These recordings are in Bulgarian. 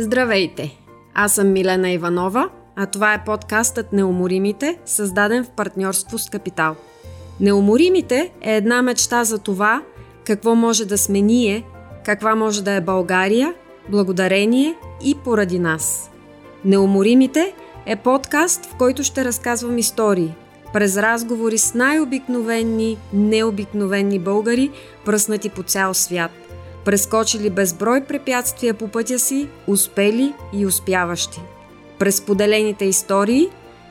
Здравейте! Аз съм Милена Иванова, а това е подкастът Неуморимите, създаден в партньорство с Капитал. Неуморимите е една мечта за това, какво може да сме ние, каква може да е България, благодарение и поради нас. Неуморимите е подкаст, в който ще разказвам истории, през разговори с най-обикновени, необикновени българи, пръснати по цял свят – прескочили безброй препятствия по пътя си, успели и успяващи. През поделените истории,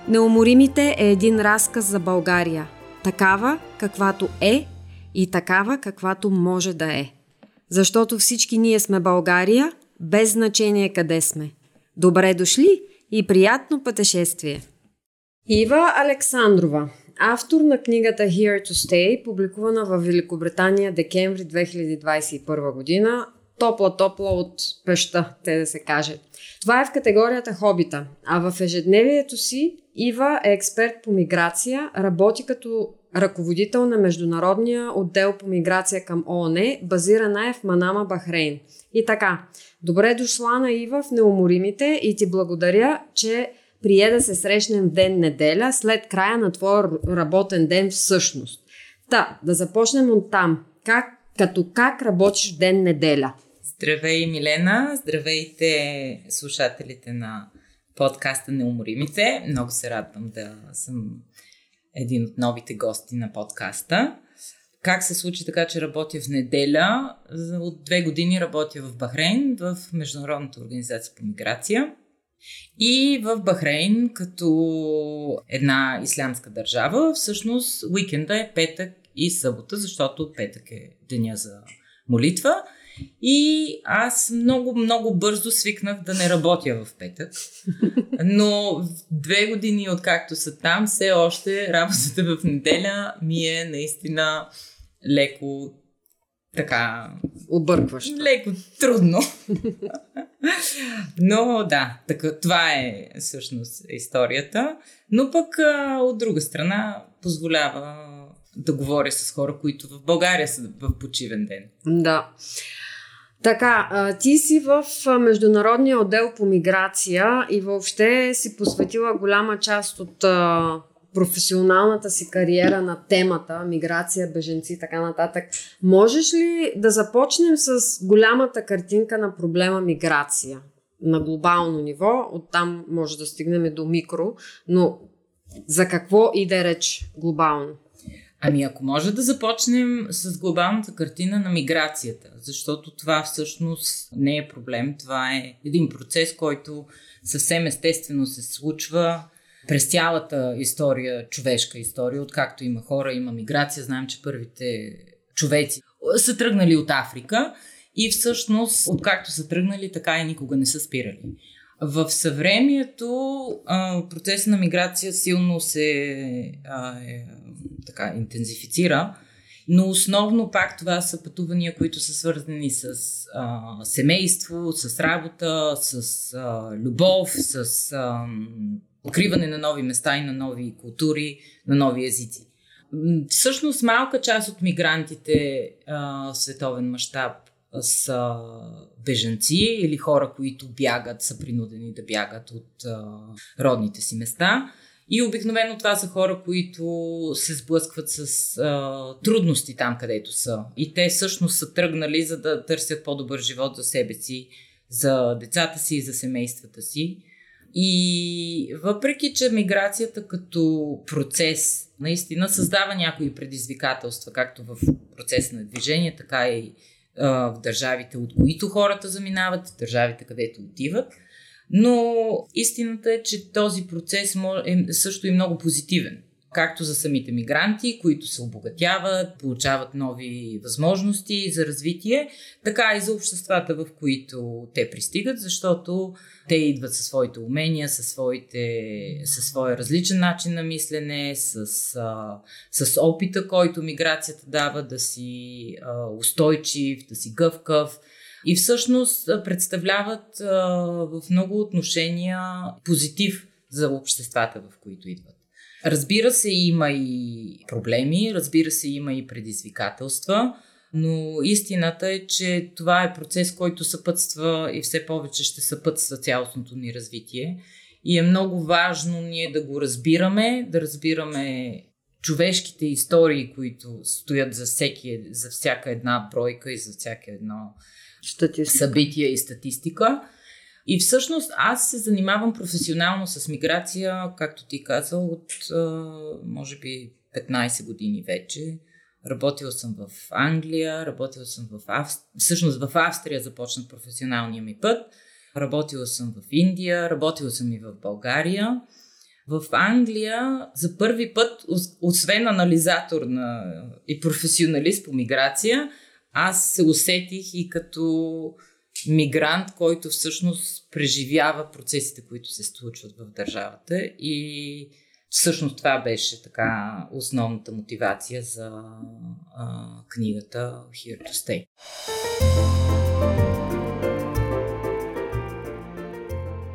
Неуморимите е един разказ за България. Такава, каквато е и такава, каквато може да е. Защото всички ние сме България, без значение къде сме. Добре дошли и приятно пътешествие! Ива Александрова автор на книгата Here to Stay, публикувана в Великобритания декември 2021 година. Топла-топла от пеща, те да се каже. Това е в категорията хобита, а в ежедневието си Ива е експерт по миграция, работи като ръководител на Международния отдел по миграция към ООН, базирана е в Манама, Бахрейн. И така, добре дошла на Ива в Неуморимите и ти благодаря, че прие да се срещнем ден неделя, след края на твоя работен ден всъщност. Та, да започнем от там. Как, като как работиш ден неделя? Здравей, Милена! Здравейте, слушателите на подкаста Неуморимите. Много се радвам да съм един от новите гости на подкаста. Как се случи така, че работя в неделя? От две години работя в Бахрейн, в Международната организация по миграция. И в Бахрейн, като една ислямска държава, всъщност уикенда е петък и събота, защото петък е деня за молитва. И аз много, много бързо свикнах да не работя в петък. Но две години откакто са там, все още работата в неделя ми е наистина леко така... Объркващо. Леко трудно. Но да, така, това е всъщност историята. Но пък от друга страна позволява да говоря с хора, които в България са в почивен ден. Да. Така, ти си в Международния отдел по миграция и въобще си посветила голяма част от професионалната си кариера на темата миграция, беженци и така нататък. Можеш ли да започнем с голямата картинка на проблема миграция на глобално ниво? Оттам може да стигнем до микро, но за какво иде реч глобално? Ами ако може да започнем с глобалната картина на миграцията, защото това всъщност не е проблем, това е един процес, който съвсем естествено се случва през цялата история, човешка история, откакто има хора, има миграция, знаем, че първите човеци са тръгнали от Африка и всъщност, откакто са тръгнали, така и никога не са спирали. В съвремието процесът на миграция силно се а, е, така, интензифицира, но основно пак това са пътувания, които са свързани с а, семейство, с работа, с а, любов, с а, откриване на нови места и на нови култури, на нови езици. Всъщност малка част от мигрантите в световен мащаб са бежанци или хора, които бягат, са принудени да бягат от родните си места. И обикновено това са хора, които се сблъскват с а, трудности там, където са. И те всъщност са тръгнали, за да търсят по-добър живот за себе си, за децата си и за семействата си. И въпреки, че миграцията като процес наистина създава някои предизвикателства, както в процес на движение, така и а, в държавите, от които хората заминават, държавите, където отиват. Но истината е, че този процес е също и много позитивен както за самите мигранти, които се обогатяват, получават нови възможности за развитие, така и за обществата, в които те пристигат, защото те идват със своите умения, със, своите, със своя различен начин на мислене, с, с опита, който миграцията дава да си устойчив, да си гъвкав. И всъщност представляват в много отношения позитив за обществата, в които идват. Разбира се, има и проблеми, разбира се, има и предизвикателства. Но истината е, че това е процес, който съпътства и все повече ще съпътства цялостното ни развитие. И е много важно ние да го разбираме, да разбираме човешките истории, които стоят за, всеки, за всяка една бройка и за всяка едно статистика. събитие и статистика. И всъщност аз се занимавам професионално с миграция, както ти казал, от може би 15 години вече. Работила съм в Англия, работила съм в Австрия. Всъщност в Австрия започна професионалния ми път. Работила съм в Индия, работила съм и в България. В Англия за първи път, освен анализатор на, и професионалист по миграция, аз се усетих и като мигрант, който всъщност преживява процесите, които се случват в държавата и всъщност това беше така основната мотивация за а, книгата Here to Stay.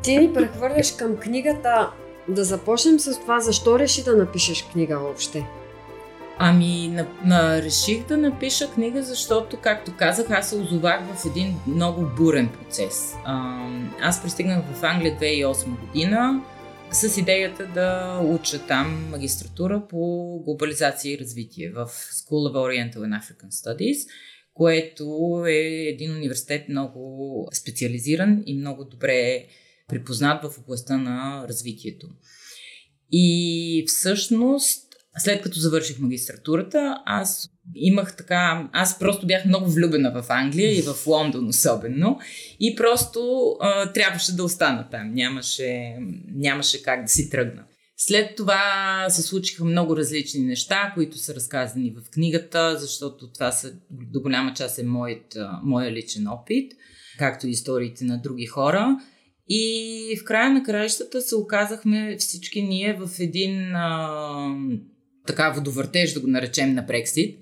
Ти ни прехвърляш към книгата. Да започнем с това, защо реши да напишеш книга въобще? Ами, на, на, реших да напиша книга, защото, както казах, аз се озовах в един много бурен процес. А, аз пристигнах в Англия 2008 година с идеята да уча там магистратура по глобализация и развитие в School of Oriental and African Studies, което е един университет много специализиран и много добре припознат в областта на развитието. И всъщност след като завърших магистратурата, аз имах така, аз просто бях много влюбена в Англия и в Лондон особено и просто а, трябваше да остана там, нямаше, нямаше как да си тръгна. След това се случиха много различни неща, които са разказани в книгата, защото това са, до голяма част е моят, моя личен опит, както и историите на други хора. И в края на краищата се оказахме всички ние в един а, така водовъртеж, да го наречем на Брексит,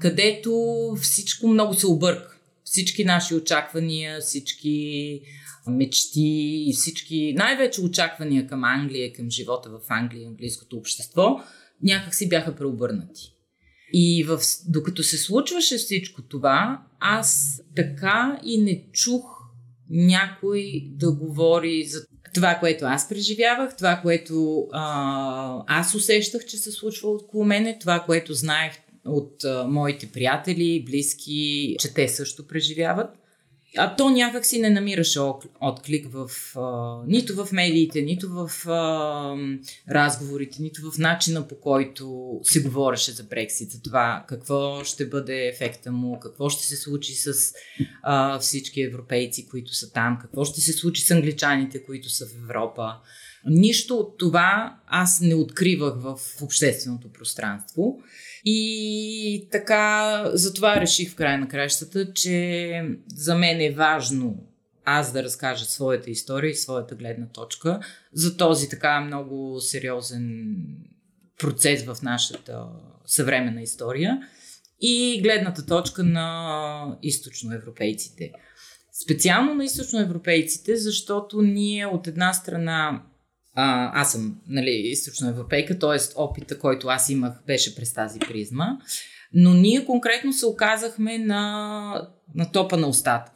където всичко много се обърка. Всички наши очаквания, всички мечти и всички, най-вече очаквания към Англия, към живота в Англия, английското общество, някак си бяха преобърнати. И в, докато се случваше всичко това, аз така и не чух някой да говори за това, което аз преживявах, това, което а, аз усещах, че се случва около мене, това, което знаех от а, моите приятели, близки, че те също преживяват. А то някак си не намираше отклик в, а, нито в медиите, нито в а, разговорите, нито в начина по който се говореше за Брексит, за това какво ще бъде ефекта му, какво ще се случи с а, всички европейци, които са там, какво ще се случи с англичаните, които са в Европа. Нищо от това аз не откривах в общественото пространство. И така, затова реших в края на кращата, че за мен е важно аз да разкажа своята история и своята гледна точка за този така много сериозен процес в нашата съвременна история и гледната точка на източноевропейците. Специално на източноевропейците, защото ние от една страна а, аз съм нали, източна европейка, т.е. опита, който аз имах, беше през тази призма. Но ние конкретно се оказахме на, на топа на устата.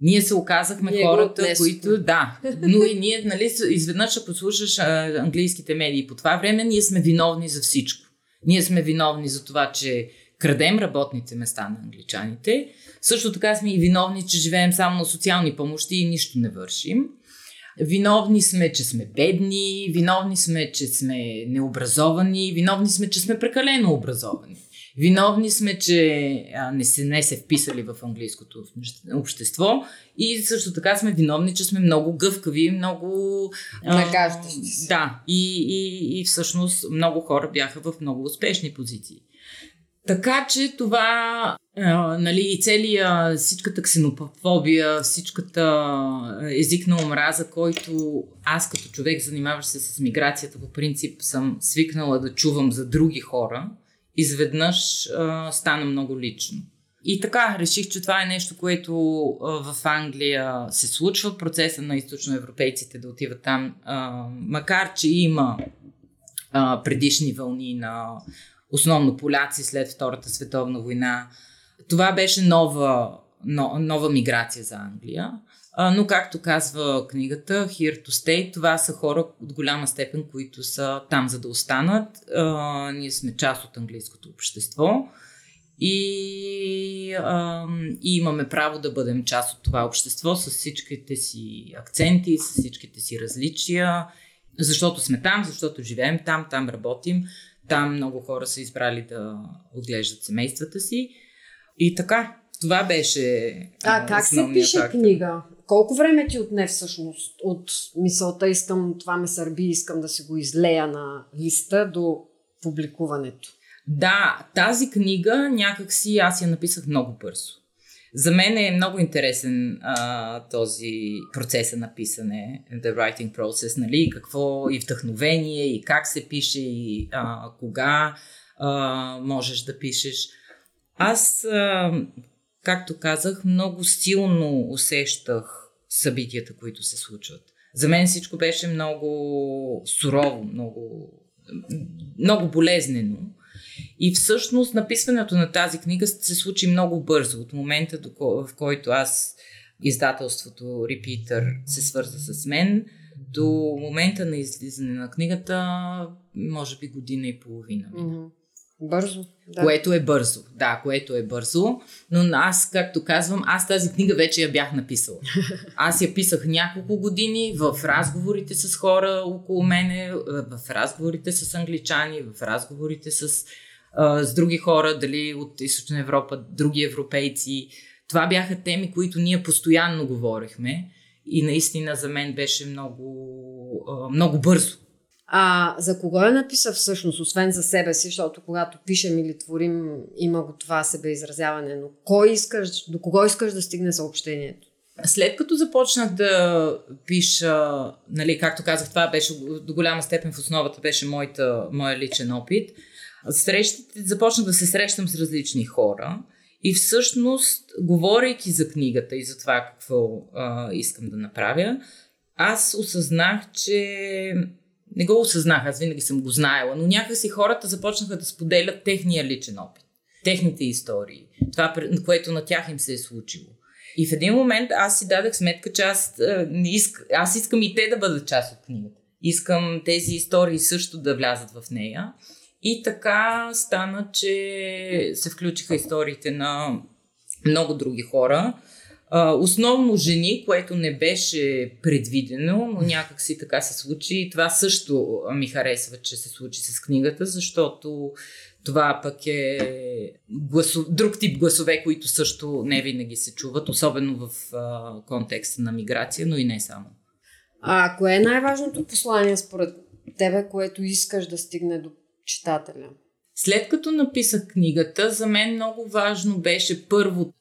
Ние се оказахме ние хората, които... Да, но и ние, нали, изведнъж, ако слушаш а, английските медии по това време, ние сме виновни за всичко. Ние сме виновни за това, че крадем работните места на англичаните. Също така сме и виновни, че живеем само на социални помощи и нищо не вършим. Виновни сме, че сме бедни, виновни сме, че сме необразовани, виновни сме, че сме прекалено образовани. Виновни сме, че не се, не се вписали в английското общество и също така сме виновни, че сме много гъвкави, много... Нагаждащи Да, и, и, и всъщност много хора бяха в много успешни позиции. Така че това, а, нали, и целия, всичката ксенофобия, всичката език на омраза, който аз като човек, занимаващ се с миграцията, по принцип съм свикнала да чувам за други хора, изведнъж а, стана много лично. И така, реших, че това е нещо, което а, в Англия се случва, процеса на източноевропейците да отиват там, а, макар че има а, предишни вълни на основно поляци след Втората световна война, това беше нова, но, нова миграция за Англия. А, но както казва книгата Here to Stay, това са хора от голяма степен, които са там за да останат. А, ние сме част от английското общество и, а, и имаме право да бъдем част от това общество с всичките си акценти, с всичките си различия, защото сме там, защото живеем там, там работим, там много хора са избрали да отглеждат семействата си. И така, това беше. А, а как се пише фактор. книга? Колко време ти отне всъщност от мисълта искам, това ме сърби, искам да си го излея на листа до публикуването? Да, тази книга някакси аз я написах много бързо. За мен е много интересен а, този процес на писане, the writing process, нали, какво и вдъхновение, и как се пише, и а, кога а, можеш да пишеш. Аз, както казах, много силно усещах събитията, които се случват. За мен всичко беше много сурово, много, много болезнено. И всъщност написването на тази книга се случи много бързо, от момента в който аз издателството Repeater се свърза с мен, до момента на излизане на книгата, може би година и половина. Mm-hmm. Бързо. Да. Което е бързо. Да, което е бързо. Но аз, както казвам, аз тази книга вече я бях написала. Аз я писах няколко години в разговорите с хора около мене, в разговорите с англичани, в разговорите с, а, с други хора, дали от Източна Европа, други европейци. Това бяха теми, които ние постоянно говорихме. И наистина за мен беше много, много бързо. А за кого е написа? Всъщност, освен за себе си, защото когато пишем или творим, има го това себеизразяване, но кой искаш, до кого искаш да стигне съобщението? След като започнах да пиша, нали, както казах, това беше до голяма степен в основата беше моята, моя личен опит, срещите, започнах да се срещам с различни хора и всъщност, говорейки за книгата и за това какво а, искам да направя, аз осъзнах, че не го осъзнах, аз винаги съм го знаела, но някакси хората започнаха да споделят техния личен опит, техните истории, това, което на тях им се е случило. И в един момент аз си дадах сметка, че аз, не иск, аз искам и те да бъдат част от книгата. Искам тези истории също да влязат в нея. И така стана, че се включиха историите на много други хора. А, основно жени, което не беше предвидено, но някак си така се случи. И това също ми харесва, че се случи с книгата, защото това пък е гласо... друг тип гласове, които също не винаги се чуват, особено в а, контекста на миграция, но и не само. А кое е най-важното послание според тебе, което искаш да стигне до читателя? След като написах книгата, за мен много важно беше първо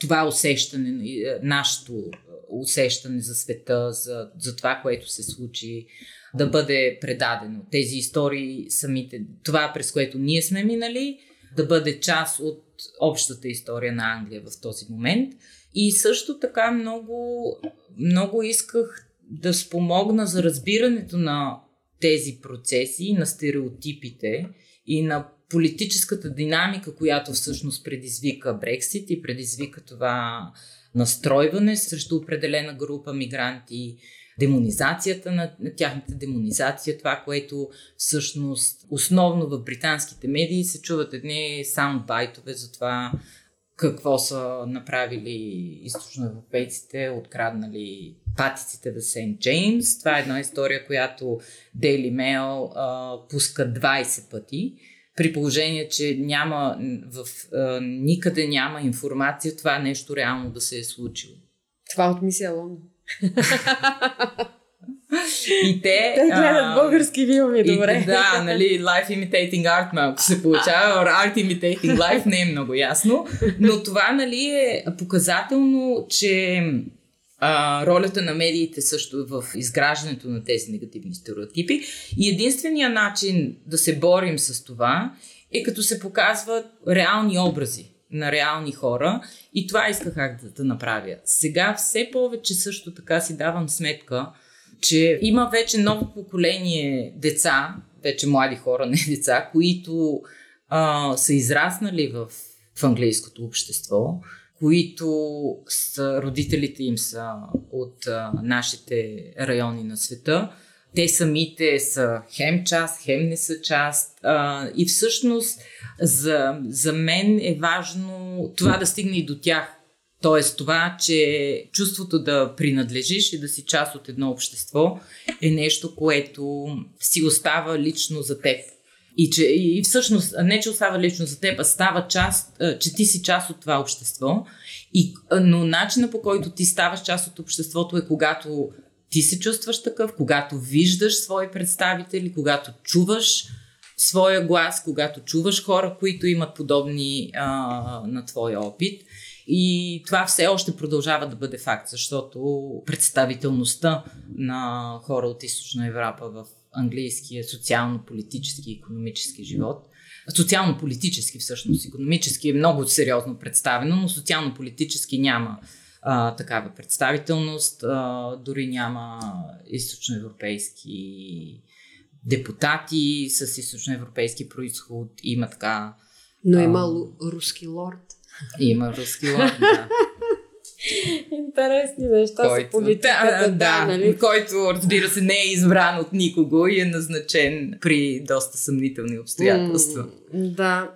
това усещане, нашето усещане за света, за, за това, което се случи, да бъде предадено. Тези истории самите, това през което ние сме минали, да бъде част от общата история на Англия в този момент. И също така много, много исках да спомогна за разбирането на тези процеси, на стереотипите и на политическата динамика, която всъщност предизвика Брексит и предизвика това настройване срещу определена група мигранти, демонизацията на, на тяхната демонизация, това, което всъщност основно в британските медии се чуват едни саундбайтове за това какво са направили източноевропейците, откраднали патиците в Сент Джеймс. Това е една история, която Daily Mail а, пуска 20 пъти при положение, че няма в, а, никъде няма информация това нещо реално да се е случило. Това от мисия Лондон. И те... Те гледат а, български филми, добре. И, да, нали, Life Imitating Art малко се получава, Art Imitating Life не е много ясно, но това, нали, е показателно, че а, ролята на медиите също в изграждането на тези негативни стереотипи. И единствения начин да се борим с това е като се показват реални образи на реални хора и това исках да, да направя. Сега все повече също така си давам сметка, че има вече ново поколение деца, вече млади хора, не деца, които а, са израснали в в английското общество, които са, родителите им са от а, нашите райони на света. Те самите са хем част, хем не са част. А, и всъщност за, за мен е важно това да стигне и до тях. Тоест това, че чувството да принадлежиш и да си част от едно общество е нещо, което си остава лично за теб. И, че, и всъщност не, че остава лично за теб, а става част, че ти си част от това общество. И, но начина по който ти ставаш част от обществото е когато ти се чувстваш такъв, когато виждаш свои представители, когато чуваш своя глас, когато чуваш хора, които имат подобни а, на твоя опит. И това все още продължава да бъде факт, защото представителността на хора от Източна Европа в английския социално-политически и економически живот, социално-политически всъщност, економически е много сериозно представено, но социално-политически няма а, такава представителност, а, дори няма източноевропейски депутати с източноевропейски происход, има така... Но има а, руски лорд. Има руски лорд, да. Интересни неща който, са политиката, да, да, нали? който разбира се не е избран от никого и е назначен при доста съмнителни обстоятелства. Mm, да.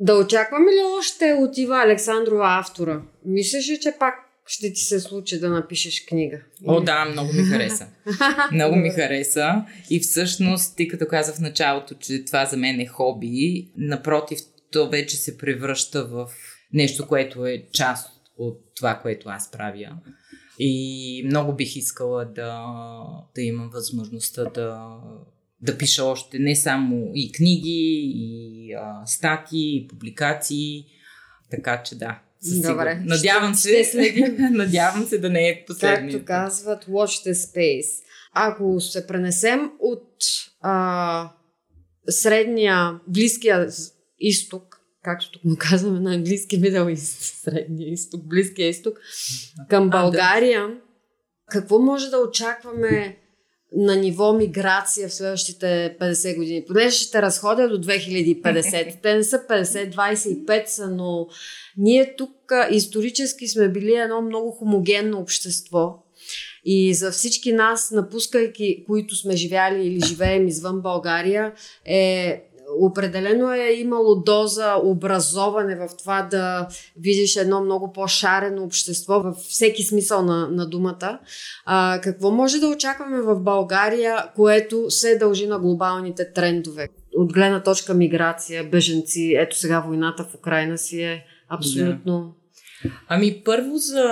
Да очакваме ли още от Ива Александрова автора? Мислиш ли, че пак ще ти се случи да напишеш книга? О, да, много ми хареса. много ми хареса. И всъщност, ти като каза в началото, че това за мен е хоби, напротив, то вече се превръща в нещо, което е част от това, което аз правя. И много бих искала да, да имам възможността да, да пиша още не само и книги, и а, статии, и публикации. Така че да. Добре. Надявам се, ще надявам се да не е последния. Както казват, watch the space. Ако се пренесем от а, средния, близкия изток както тук му казваме на английски, Мидъл и Средния изток, Близкия изток, към България, какво може да очакваме на ниво миграция в следващите 50 години? Понеже ще разходя до 2050. Те не са 50, 25 са, но ние тук исторически сме били едно много хомогенно общество. И за всички нас, напускайки, които сме живяли или живеем извън България, е определено е имало доза образоване в това да видиш едно много по-шарено общество във всеки смисъл на, на думата. А, какво може да очакваме в България, което се дължи на глобалните трендове? От гледна точка миграция, беженци, ето сега войната в Украина си е абсолютно. Ами първо за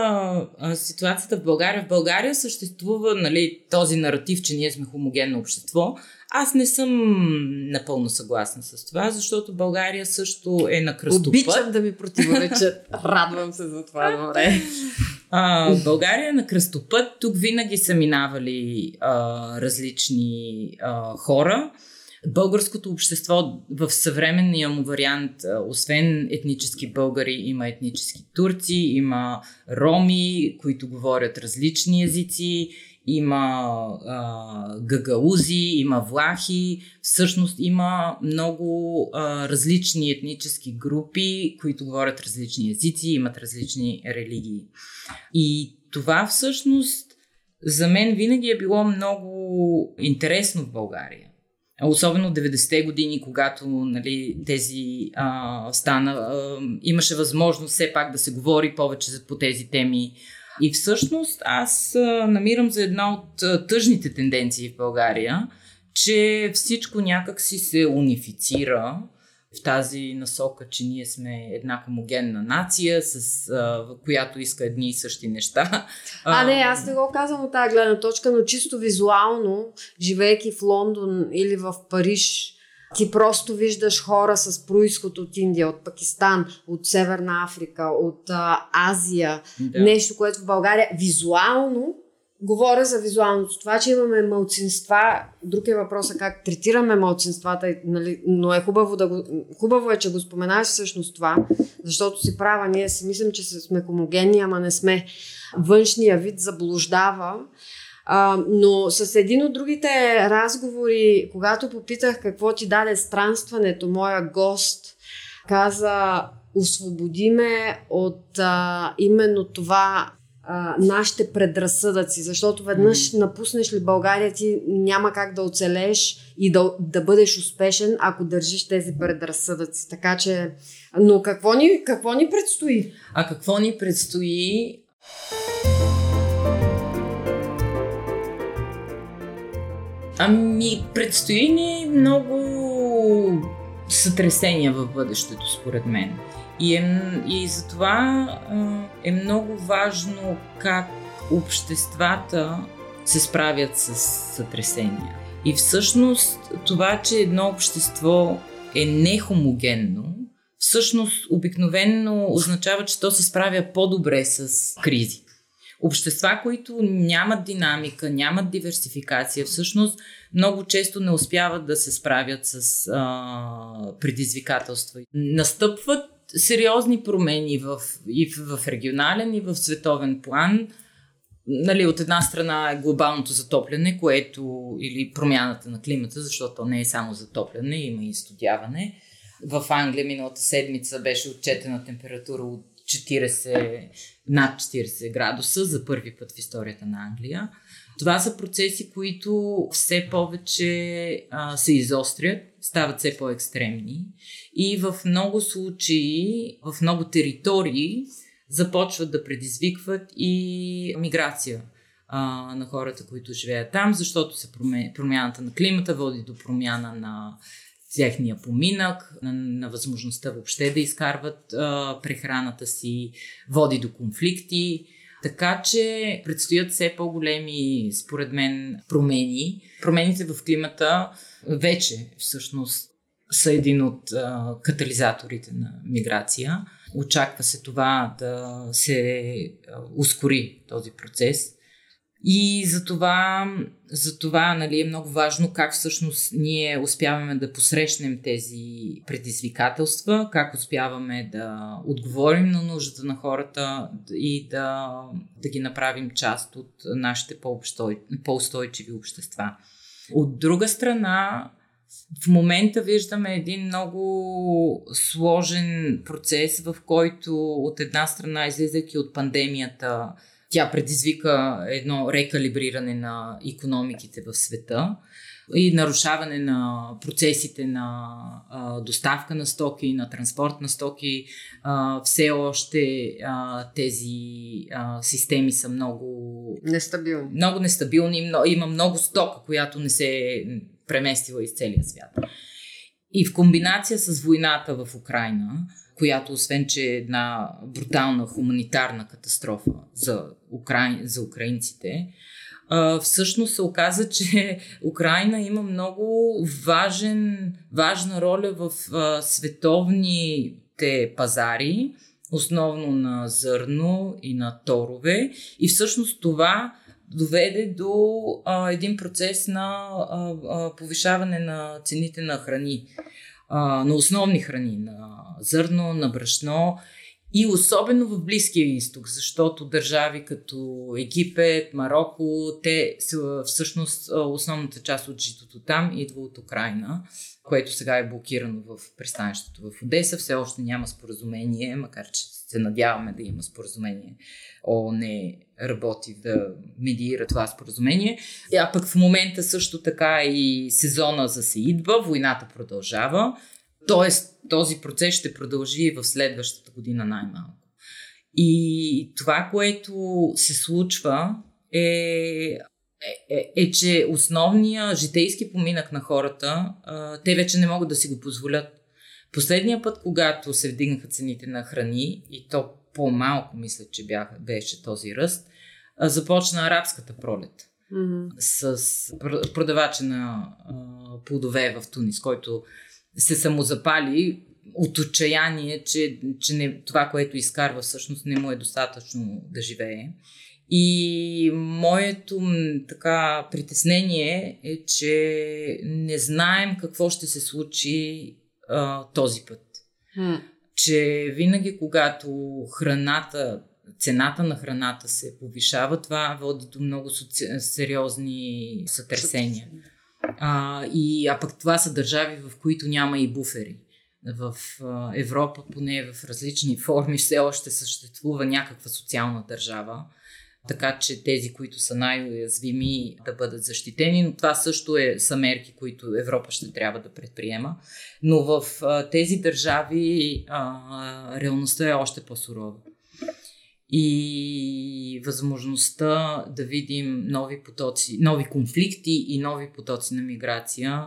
а, ситуацията в България. В България съществува нали, този наратив, че ние сме хомогенно общество. Аз не съм напълно съгласна с това, защото България също е на кръстопът. Обичам да ми противоречат. Радвам се за това, добре. А, България е на кръстопът. Тук винаги са минавали а, различни а, хора. Българското общество в съвременния му вариант, освен етнически българи, има етнически турци, има роми, които говорят различни езици, има а, гагаузи, има влахи. Всъщност има много а, различни етнически групи, които говорят различни езици, имат различни религии. И това всъщност за мен винаги е било много интересно в България. Особено 90-те години, когато нали, тези а, стана, а, имаше възможност все пак да се говори повече по тези теми. И всъщност аз а, намирам за една от а, тъжните тенденции в България, че всичко някак си се унифицира в тази насока, че ние сме една хомогенна нация, с а, която иска едни и същи неща. А, не, аз не го казвам от тази гледна точка, но чисто визуално, живеейки в Лондон или в Париж, ти просто виждаш хора с происход от Индия, от Пакистан, от Северна Африка, от а, Азия, да. нещо, което в България визуално Говоря за визуалното. Това, че имаме мълцинства, друг е въпросът как третираме мълцинствата, нали, но е хубаво, да го, хубаво е, че го споменаш всъщност това, защото си права, ние си мислим, че сме хомогенни, ама не сме. Външния вид заблуждава. А, но с един от другите разговори, когато попитах какво ти даде странстването, моя гост, каза освободиме от а, именно това а, нашите предразсъдъци, защото веднъж mm-hmm. напуснеш ли България, ти няма как да оцелееш и да, да бъдеш успешен, ако държиш тези предразсъдъци. Така че, но какво ни, какво ни предстои? А какво ни предстои? Ами, предстои ни много сътресения в бъдещето, според мен. И, е, и затова е много важно как обществата се справят с сътресения. И всъщност това, че едно общество е нехомогенно, всъщност обикновенно означава, че то се справя по-добре с кризи. Общества, които нямат динамика, нямат диверсификация, всъщност много често не успяват да се справят с а, предизвикателства. Настъпват сериозни промени в, и в, в регионален, и в световен план. Нали, от една страна е глобалното затопляне, което или промяната на климата, защото то не е само затопляне, има и студяване. В Англия миналата седмица беше отчетена температура от 40, над 40 градуса за първи път в историята на Англия. Това са процеси, които все повече а, се изострят, стават все по-екстремни и в много случаи, в много територии започват да предизвикват и миграция а, на хората, които живеят там, защото се промяната на климата води до промяна на техния поминък, на, на възможността въобще да изкарват а, прехраната си, води до конфликти. Така че предстоят все по-големи, според мен, промени. Промените в климата вече всъщност са един от а, катализаторите на миграция. Очаква се това да се а, ускори този процес. И за това, за това нали, е много важно как всъщност ние успяваме да посрещнем тези предизвикателства, как успяваме да отговорим на нуждата на хората и да, да ги направим част от нашите по-устойчиви общества. От друга страна, в момента виждаме един много сложен процес, в който от една страна, излизайки от пандемията, тя предизвика едно рекалибриране на економиките в света и нарушаване на процесите на а, доставка на стоки, на транспорт на стоки. А, все още а, тези а, системи са много нестабилни. Много нестабилни. Има много стока, която не се е преместила из целия свят. И в комбинация с войната в Украина, която освен, че е една брутална хуманитарна катастрофа за, украин, за украинците, всъщност се оказа, че Украина има много важен, важна роля в световните пазари, основно на зърно и на торове. И всъщност това доведе до а, един процес на а, а, повишаване на цените на храни а, на основни храни, на зърно, на брашно и особено в Близкия изток, защото държави като Египет, Марокко, те всъщност основната част от житото там идва от Украина, което сега е блокирано в пристанището в Одеса. Все още няма споразумение, макар че се надяваме да има споразумение. не работи да медиира това споразумение. А пък в момента също така и сезона за се идва, войната продължава. Тоест, този процес ще продължи и в следващата година най-малко. И това, което се случва е, е, е, е че основният житейски поминък на хората, а, те вече не могат да си го позволят. Последния път, когато се вдигнаха цените на храни, и то по-малко мисля, че бях, беше този ръст, започна арабската пролет. Mm-hmm. С продавача на а, плодове в Тунис, който се самозапали от отчаяние, че, че не, това, което изкарва всъщност не му е достатъчно да живее. И моето така притеснение е, че не знаем какво ще се случи а, този път. Hmm. Че винаги, когато храната, цената на храната се повишава, това води до много соци... сериозни сътресения. А, и, а пък това са държави, в които няма и буфери. в Европа, поне в различни форми, все още съществува някаква социална държава така че тези, които са най-уязвими да бъдат защитени, но това също е, са мерки, които Европа ще трябва да предприема. Но в а, тези държави а, реалността е още по-сурова. И възможността да видим нови потоци, нови конфликти и нови потоци на миграция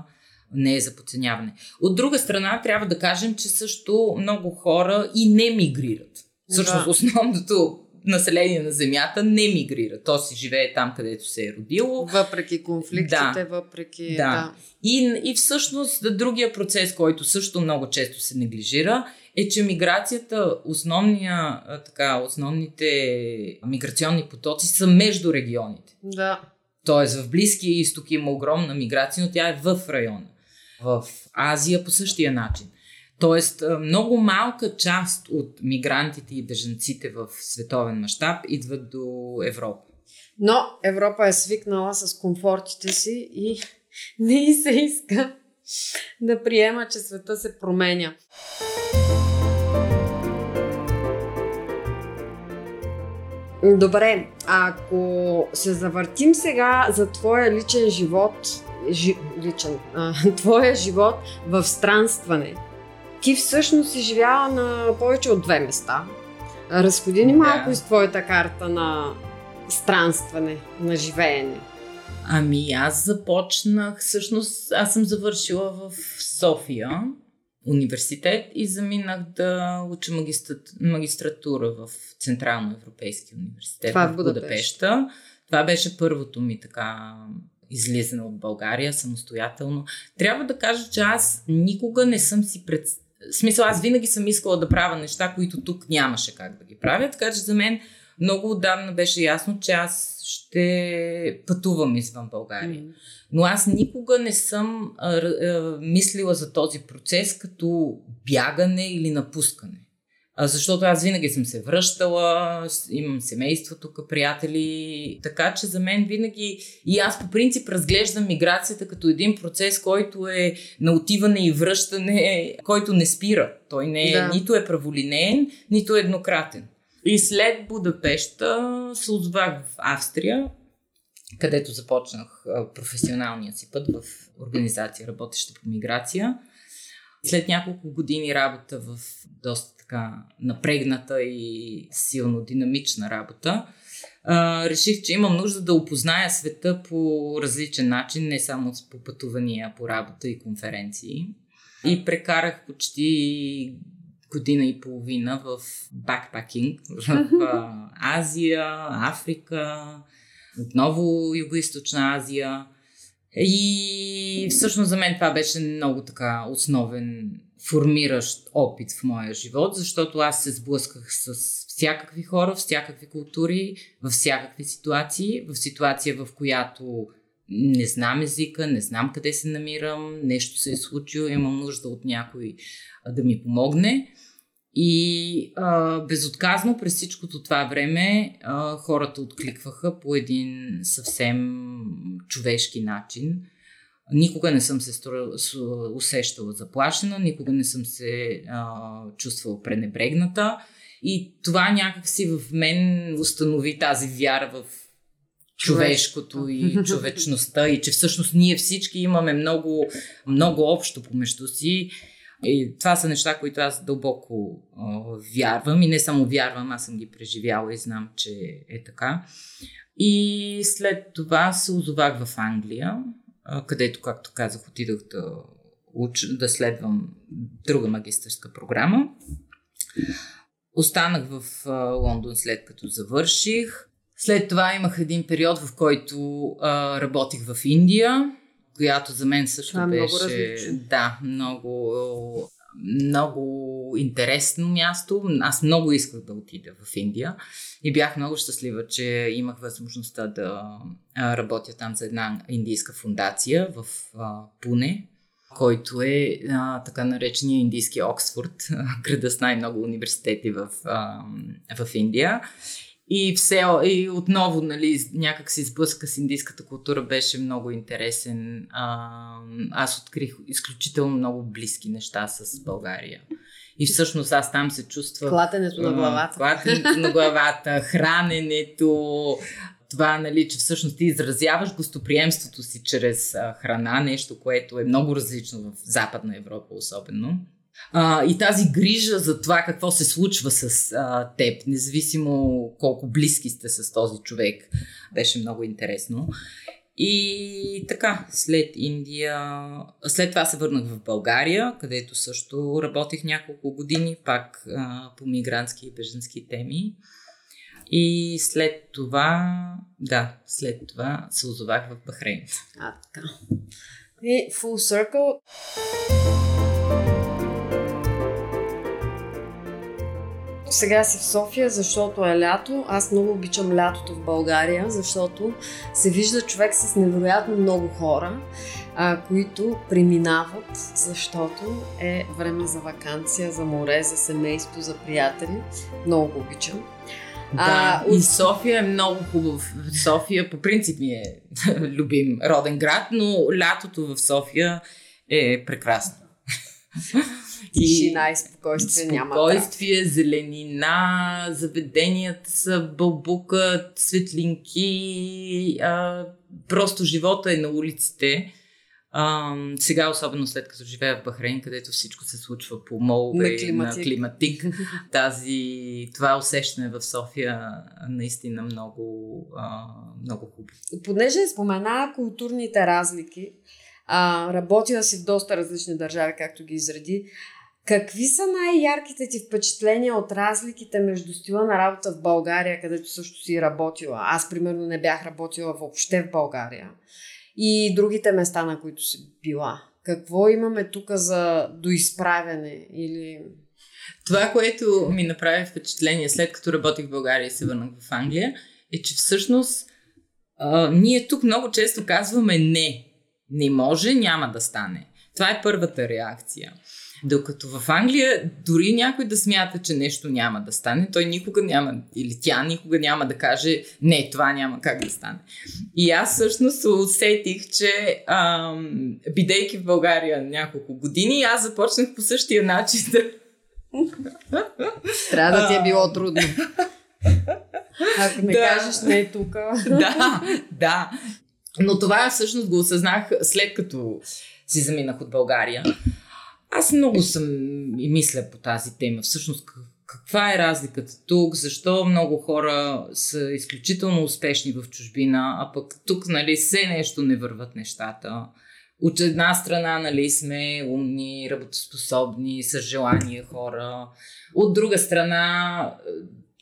не е за подценяване. От друга страна, трябва да кажем, че също много хора и не мигрират. Всъщност, да. основното население на Земята не мигрира. То си живее там, където се е родило. Въпреки конфликтите, да. въпреки... Да. да. И, и всъщност другия процес, който също много често се неглижира, е, че миграцията, основния, така, основните миграционни потоци са между регионите. Да. Тоест в Близкия изток има огромна миграция, но тя е в района. В Азия по същия начин. Тоест, много малка част от мигрантите и бежанците в световен мащаб идват до Европа. Но Европа е свикнала с комфортите си и не и се иска да приема, че света се променя. Добре, ако се завъртим сега за твоя личен живот, жи, личен, а, твоя живот в странстване, ти всъщност си живяла на повече от две места. Разходи ни малко да. из твоята карта на странстване, на живеене. Ами аз започнах, всъщност аз съм завършила в София университет и заминах да уча магистратура в Централно Европейски университет Това в Будапешта. Будапешта. Това беше първото ми така излизане от България самостоятелно. Трябва да кажа, че аз никога не съм си представила смисъл, аз винаги съм искала да правя неща, които тук нямаше как да ги правя, така че за мен много отдавна беше ясно, че аз ще пътувам извън България. Mm. Но аз никога не съм а, а, мислила за този процес като бягане или напускане. А, защото аз винаги съм се връщала, имам семейство тук, приятели, така че за мен винаги и аз по принцип разглеждам миграцията като един процес, който е на отиване и връщане, който не спира. Той не е, да. нито е праволинеен, нито е еднократен. И след Будапешта се отзвах в Австрия, където започнах професионалния си път в организация, работеща по миграция. След няколко години работа в доста така напрегната и силно динамична работа, а, реших, че имам нужда да опозная света по различен начин, не само по пътувания по работа и конференции. И прекарах почти година и половина в бакпакинг в Азия, Африка, отново Юго-Источна Азия. И всъщност за мен това беше много така основен формиращ опит в моя живот, защото аз се сблъсках с всякакви хора, всякакви култури, във всякакви ситуации, в ситуация, в която не знам езика, не знам къде се намирам, нещо се е случило, имам нужда от някой да ми помогне. И а, безотказно през всичкото това време а, хората откликваха по един съвсем човешки начин. Никога не съм се усещала заплашена, никога не съм се а, чувствала пренебрегната. И това някакси в мен установи тази вяра в човешкото и човечността и че всъщност ние всички имаме много, много общо помежду си. И това са неща, които аз дълбоко а, вярвам и не само вярвам, аз съм ги преживяла и знам, че е така. И след това се озовах в Англия където, както казах, отидох да, уч, да следвам друга магистърска програма. Останах в Лондон след като завърших. След това имах един период, в който а, работих в Индия, която за мен също това беше. Много да, много много интересно място. Аз много исках да отида в Индия и бях много щастлива, че имах възможността да работя там за една индийска фундация в Пуне, който е а, така наречения индийски Оксфорд, града с най-много университети в, а, в Индия. И, все, и отново, нали, някак си сблъска с индийската култура беше много интересен. А, аз открих изключително много близки неща с България. И всъщност аз там се чувствах... Клатенето на главата. Клатенето на главата, храненето, това, нали, че всъщност ти изразяваш гостоприемството си чрез а, храна, нещо, което е много различно в Западна Европа особено. А, и тази грижа за това какво се случва с а, теб, независимо колко близки сте с този човек, беше много интересно. И така, след Индия, след това се върнах в България, където също работих няколко години, пак а, по мигрантски и беженски теми. И след това, да, след това се озовах в Бахрейн. А, така. И full circle. Сега си в София, защото е лято. Аз много обичам лятото в България, защото се вижда човек с невероятно много хора, а, които преминават, защото е време за вакансия, за море, за семейство, за приятели. Много го обичам. Да, а, и София е много хубав. София по принцип ми е любим роден град, но лятото в София е прекрасно. Тишина и спокойствие няма. Спокойствие, зеленина, заведенията са бълбукът, светлинки, а, просто живота е на улиците. А, сега, особено след като живея в Бахрейн, където всичко се случва по молбе на климатик, на климатик тази, това усещане в София наистина много, а, много хубаво. Понеже спомена културните разлики, а, работила си в доста различни държави, както ги изреди. Какви са най-ярките ти впечатления от разликите между стила на работа в България, където също си работила? Аз, примерно, не бях работила въобще в България. И другите места, на които си била. Какво имаме тук за доизправяне или... Това, което ми направи впечатление след като работих в България и се върнах в Англия, е, че всъщност а, ние тук много често казваме не. Не може, няма да стане. Това е първата реакция. Докато в Англия, дори някой да смята, че нещо няма да стане, той никога няма, или тя никога няма да каже, не, това няма как да стане. И аз всъщност усетих, че ам, бидейки в България няколко години, аз започнах по същия начин да... Трябва да ти е било трудно. Ако не да. кажеш не е тук. да, да. Но това всъщност го осъзнах след като си заминах от България. Аз много съм и мисля по тази тема. Всъщност, каква е разликата тук? Защо много хора са изключително успешни в чужбина, а пък тук, нали, все нещо не върват нещата. От една страна, нали, сме умни, работоспособни, с желание хора. От друга страна,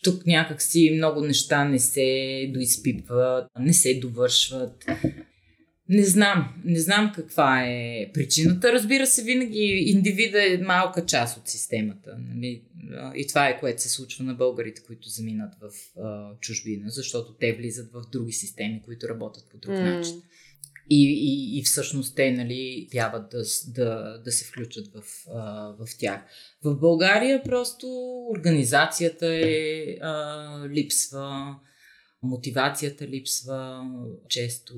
тук някакси много неща не се доизпипват, не се довършват. Не знам. Не знам каква е причината. Разбира се, винаги индивида е малка част от системата. Нали? И това е което се случва на българите, които заминат в а, чужбина, защото те влизат в други системи, които работят по друг mm. начин. И, и, и всъщност те нали, трябва да, да, да се включат в, а, в тях. В България просто организацията е а, липсва мотивацията липсва често.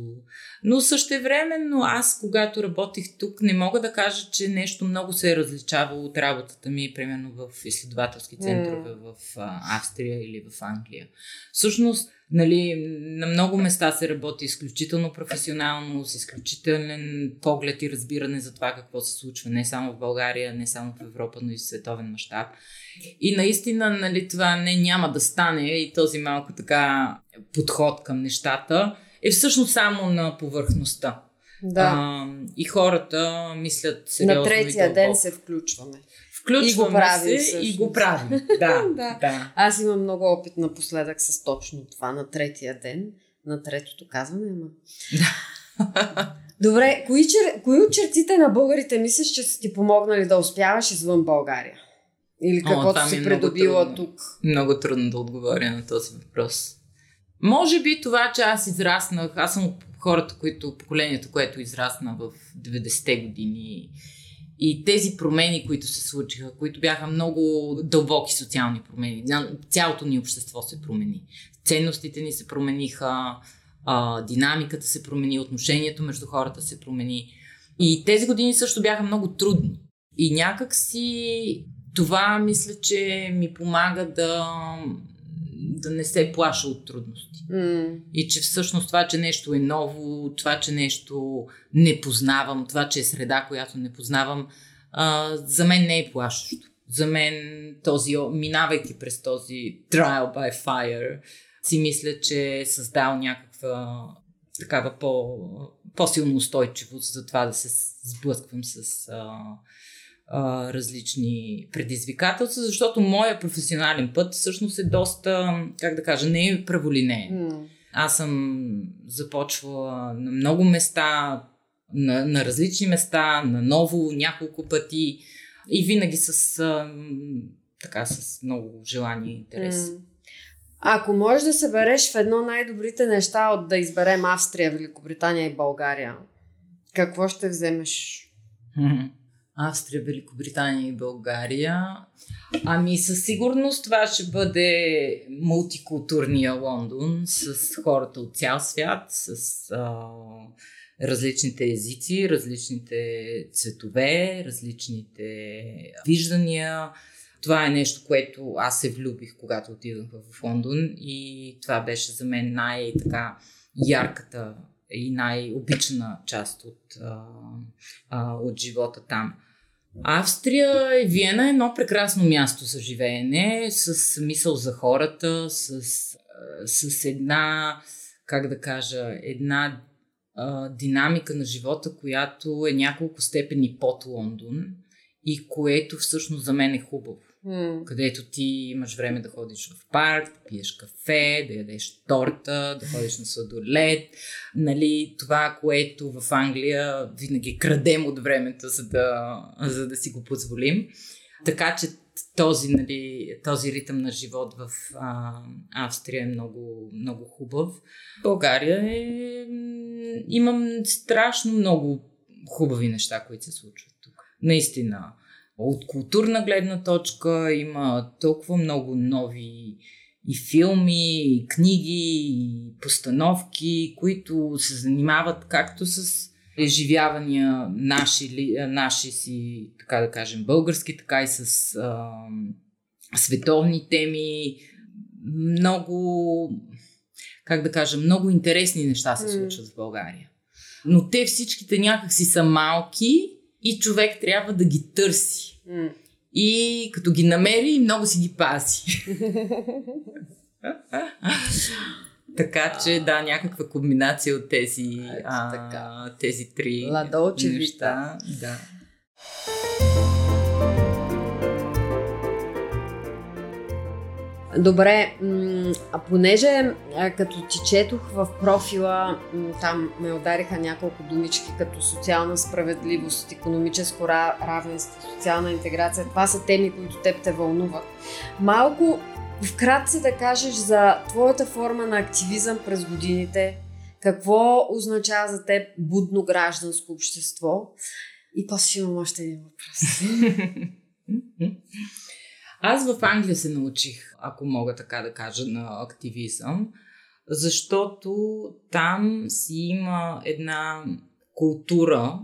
Но същевременно аз, когато работих тук, не мога да кажа, че нещо много се е различавало от работата ми, примерно в изследователски центрове mm. в Австрия или в Англия. Всъщност, нали, на много места се работи изключително професионално, с изключителен поглед и разбиране за това какво се случва не само в България, не само в Европа, но и в световен мащаб. И наистина, нали, това не няма да стане и този малко така подход към нещата е всъщност само на повърхността. Да. А, и хората мислят сериозно. На третия и ден се включваме. Включваме и го правим, се всъщност. и го правим. Да, да. да. Аз имам много опит напоследък с точно това на третия ден. На третото казваме, ама. Добре, кои, чер... кои от чертите на българите мислиш, че са ти помогнали да успяваш извън България? Или каквото О, си е придобила трудно, тук? Много трудно да отговоря на този въпрос. Може би това, че аз израснах, аз съм хората, които, поколението, което израсна в 90-те години И тези промени, които се случиха, които бяха много дълбоки социални промени, цялото ни общество се промени. Ценностите ни се промениха, динамиката се промени, отношението между хората се промени. И тези години също бяха много трудни. И някак си това мисля, че ми помага да, да не се плаша от трудности. Mm. И че всъщност това, че нещо е ново, това, че нещо не познавам, това, че е среда, която не познавам, а, за мен не е плашещо. За мен този, минавайки през този trial by fire, си мисля, че е създал някаква такава по, по-силна устойчивост за това да се сблъсквам с а, а, различни предизвикателства, защото моя професионален път всъщност е доста, как да кажа, не е праволинеен. Mm. Аз съм започвала на много места, на, на различни места, на ново, няколко пъти и винаги с, а, така, с много желание и интерес. Mm. Ако можеш да събереш в едно най-добрите неща от да изберем Австрия, Великобритания и България, какво ще вземеш? Австрия, Великобритания и България. Ами със сигурност това ще бъде мултикултурния Лондон с хората от цял свят, с а, различните езици, различните цветове, различните виждания. Това е нещо, което аз се влюбих, когато отидох в Лондон и това беше за мен най-така ярката и най-обичана част от, а, а, от живота там. Австрия и Виена е едно прекрасно място за живеене, с мисъл за хората, с, с една, как да кажа, една а, динамика на живота, която е няколко степени под Лондон и което всъщност за мен е хубаво. Mm. Където ти имаш време да ходиш в парк, да пиеш кафе, да ядеш торта, да ходиш на сладолет. Нали, това, което в Англия винаги крадем от времето, за да, за да си го позволим. Така че този, нали, този ритъм на живот в а, Австрия е много, много хубав. България е... Имам страшно много хубави неща, които се случват тук. Наистина от културна гледна точка има толкова много нови и филми, и книги, и постановки, които се занимават както с еживявания наши, наши си, така да кажем, български, така и с а, световни теми. Много, как да кажа, много интересни неща се случват в България. Но те всичките някакси са малки и човек трябва да ги търси. Mm. И като ги намери, много си ги пази. така че, да, някаква комбинация от тези, а, тези три неща. Да. Добре, а понеже като ти четох в профила, там ме удариха няколко думички като социална справедливост, економическо равенство, социална интеграция, това са теми, които теб те вълнуват. Малко вкратце да кажеш за твоята форма на активизъм през годините, какво означава за теб будно гражданско общество и после имам още един въпрос. Аз в Англия се научих, ако мога така да кажа, на активизъм, защото там си има една култура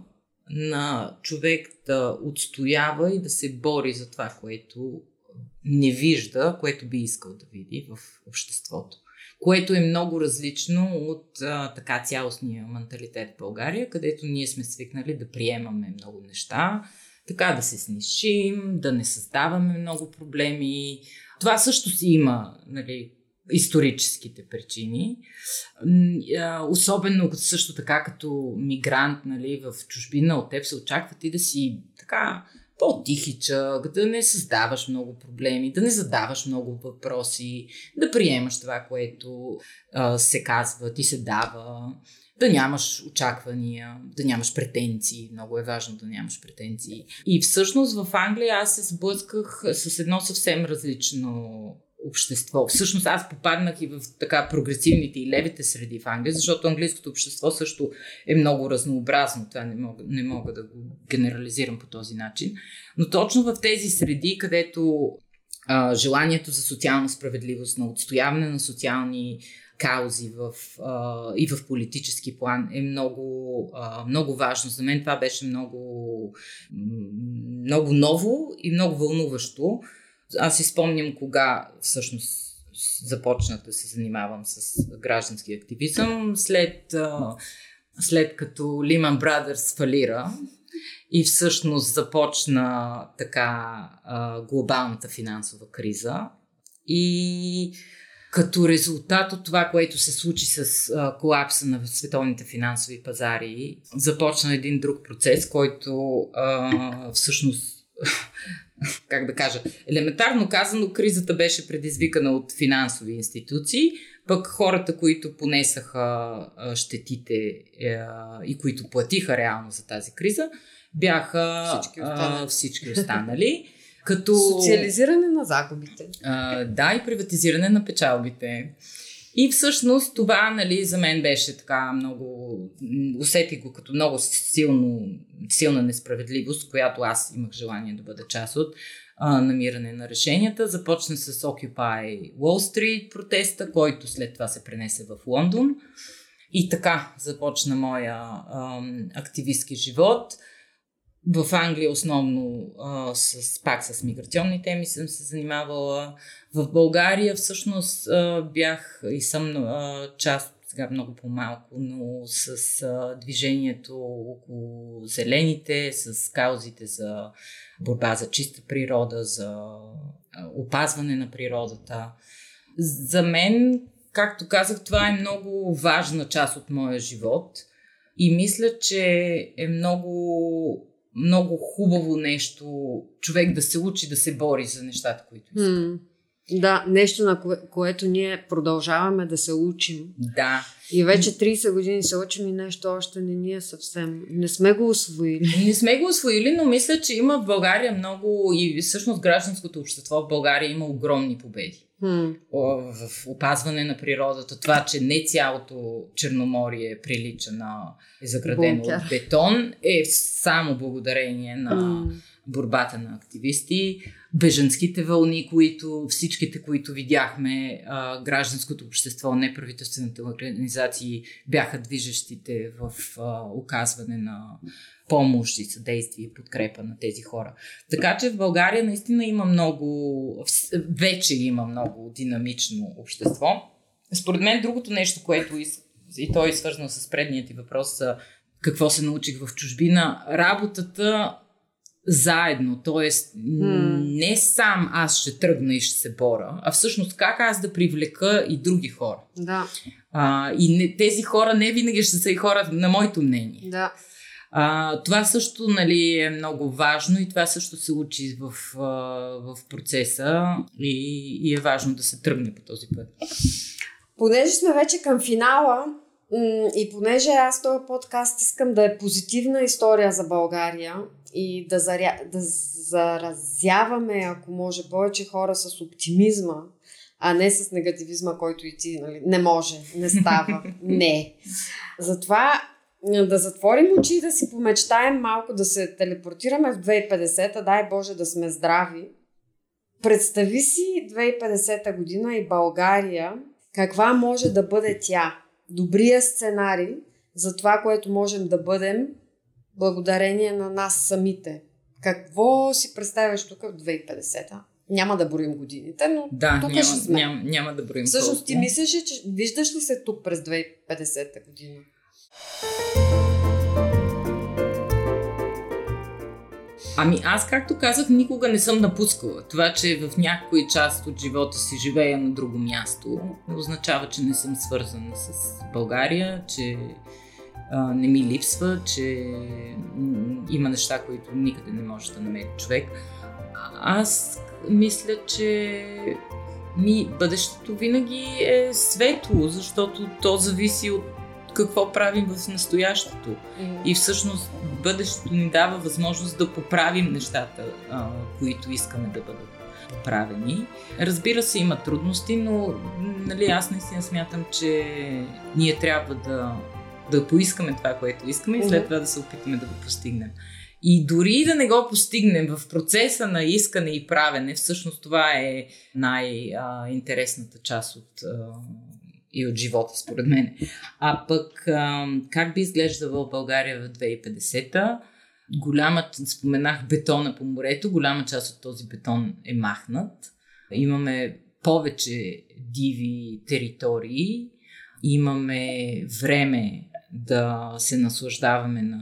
на човек да отстоява и да се бори за това, което не вижда, което би искал да види в обществото. Което е много различно от а, така цялостния менталитет в България, където ние сме свикнали да приемаме много неща, така да се снишим, да не създаваме много проблеми. Това също си има нали, историческите причини. Особено също така като мигрант нали, в чужбина от теб се очаква ти да си така по-тихичък, да не създаваш много проблеми, да не задаваш много въпроси, да приемаш това, което а, се казва, ти се дава да нямаш очаквания, да нямаш претенции. Много е важно да нямаш претенции. И всъщност в Англия аз се сблъсках с едно съвсем различно общество. Всъщност аз попаднах и в така прогресивните и левите среди в Англия, защото английското общество също е много разнообразно. Това не мога, не мога да го генерализирам по този начин. Но точно в тези среди, където а, желанието за социална справедливост, на отстояване на социални каузи в, а, и в политически план е много, а, много важно. За мен това беше много, много ново и много вълнуващо. Аз си спомням кога всъщност започнах да се занимавам с граждански активизъм след, а, след като Lehman Brothers фалира и всъщност започна така а, глобалната финансова криза. И като резултат от това, което се случи с а, колапса на световните финансови пазари, започна един друг процес, който а, всъщност как да кажа, елементарно казано, кризата беше предизвикана от финансови институции, пък хората, които понесаха щетите и които платиха реално за тази криза, бяха всички останали. всички останали като... Социализиране на загубите. А, да, и приватизиране на печалбите. И всъщност това, нали, за мен беше така много, усетих го като много силно, силна несправедливост, която аз имах желание да бъда част от а, намиране на решенията. Започна с Occupy Wall Street протеста, който след това се пренесе в Лондон. И така започна моя а, активистски живот – в Англия основно а, с, пак с миграционни теми съм се занимавала. В България всъщност а, бях и съм а, част, сега много по-малко, но с а, движението около зелените, с каузите за борба за чиста природа, за а, опазване на природата. За мен, както казах, това е много важна част от моя живот. И мисля, че е много много хубаво нещо човек да се учи да се бори за нещата, които иска. Mm. Да, нещо на кое, което ние продължаваме да се учим. Да. И вече 30 години се учим и нещо още не ние съвсем. Не сме го освоили. Не сме го освоили, но мисля, че има в България много и всъщност гражданското общество в България има огромни победи. Hmm. В опазване на природата. Това, че не цялото Черноморие прилича на е заградено Бункер. от бетон, е само благодарение на hmm. борбата на активисти бежанските вълни, които всичките, които видяхме, а, гражданското общество, неправителствените организации бяха движещите в а, оказване на помощ и съдействие и подкрепа на тези хора. Така че в България наистина има много, вече има много динамично общество. Според мен другото нещо, което и то е свързано с предният ти въпрос, какво се научих в чужбина, работата заедно. Тоест, mm. не сам аз ще тръгна и ще се бора, а всъщност как аз да привлека и други хора. Да. А, и не, тези хора не винаги ще са и хора на моето мнение. Да. А, това също нали, е много важно и това също се учи в, в процеса и, и е важно да се тръгне по този път. Понеже сме вече към финала и понеже аз този подкаст искам да е позитивна история за България, и да, заря... да заразяваме, ако може, повече хора с оптимизма, а не с негативизма, който и ти нали, не може, не става, не. Затова да затворим очи и да си помечтаем малко, да се телепортираме в 2050, дай Боже да сме здрави. Представи си 2050 година и България, каква може да бъде тя. Добрия сценарий за това, което можем да бъдем благодарение на нас самите. Какво си представяш тук в 2050-та? Няма да броим годините, но да, тук няма, ще сме. Няма, няма да броим Всъщност ти мислиш, че виждаш ли се тук през 2050 година? Ами аз, както казах, никога не съм напускала. Това, че в някои част от живота си живея на друго място, означава, че не съм свързана с България, че а, не ми липсва, че има неща, които никъде не може да намери човек. Аз мисля, че ми бъдещето винаги е светло, защото то зависи от какво правим в настоящето. Mm. И всъщност бъдещето ни дава възможност да поправим нещата, а, които искаме да бъдат поправени. Разбира се, има трудности, но нали, аз наистина смятам, че ние трябва да, да поискаме това, което искаме и след това да се опитаме да го постигнем. И дори да не го постигнем в процеса на искане и правене, всъщност това е най-интересната част от, и от живота, според мен. А пък как би изглеждала България в 2050-та? Голяма, споменах бетона по морето, голяма част от този бетон е махнат. Имаме повече диви територии, имаме време да се наслаждаваме на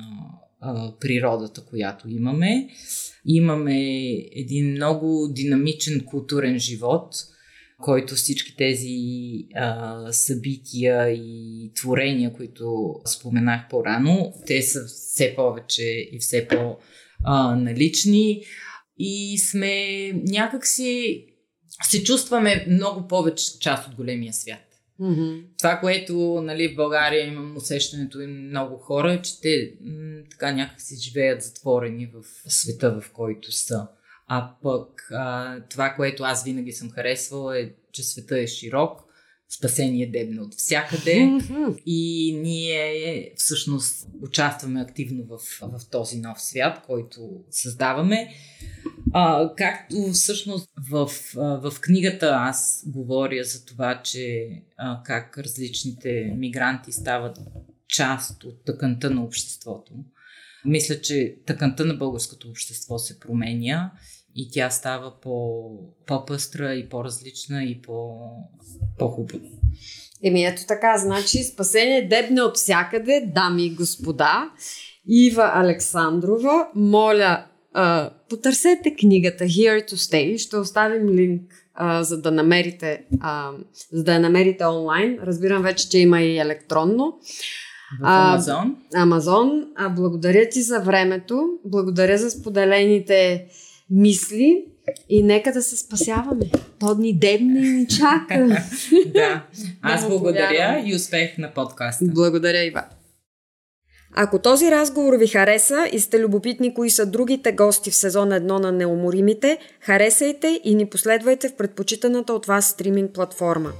природата, която имаме. Имаме един много динамичен културен живот, който всички тези а, събития и творения, които споменах по-рано, те са все повече и все по-налични и сме някакси се чувстваме много повече част от големия свят. Mm-hmm. Това, което нали, в България имам усещането и много хора, е, че те м- така някак си живеят затворени в света, в който са. А пък а, това, което аз винаги съм харесвала е, че света е широк, спасение дебне от всякъде и ние всъщност участваме активно в, в този нов свят, който създаваме. А, както всъщност в, в книгата аз говоря за това, че а, как различните мигранти стават част от тъканта на обществото. Мисля, че тъканта на българското общество се променя и тя става по, по-пъстра и по-различна и по, по-хубава. Еми ето така, значи спасение дебне от всякъде, дами и господа. Ива Александрова, моля, а, потърсете книгата Here to Stay. Ще оставим линк, а, за да намерите а, за да я намерите онлайн. Разбирам вече, че има и електронно. В Амазон. Амазон. А, благодаря ти за времето. Благодаря за споделените мисли и нека да се спасяваме. То ни дебне и ни чака. да. Аз благодаря и успех на подкаста. Благодаря, Ива. Ако този разговор ви хареса и сте любопитни кои са другите гости в сезон 1 на Неуморимите, харесайте и ни последвайте в предпочитаната от вас стриминг платформа.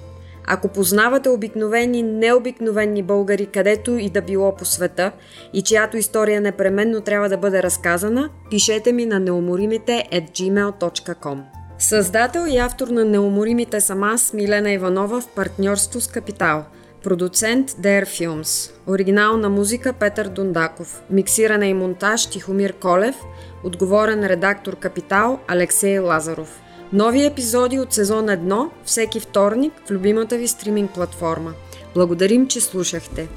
Ако познавате обикновени, необикновени българи, където и да било по света и чиято история непременно трябва да бъде разказана, пишете ми на неуморимите at gmail.com. Създател и автор на Неуморимите съм аз, Милена Иванова, в партньорство с Капитал. Продуцент Dare Films. Оригинална музика Петър Дундаков. Миксиране и монтаж Тихомир Колев. Отговорен редактор Капитал Алексей Лазаров. Нови епизоди от сезон 1 всеки вторник в любимата ви стриминг платформа. Благодарим, че слушахте.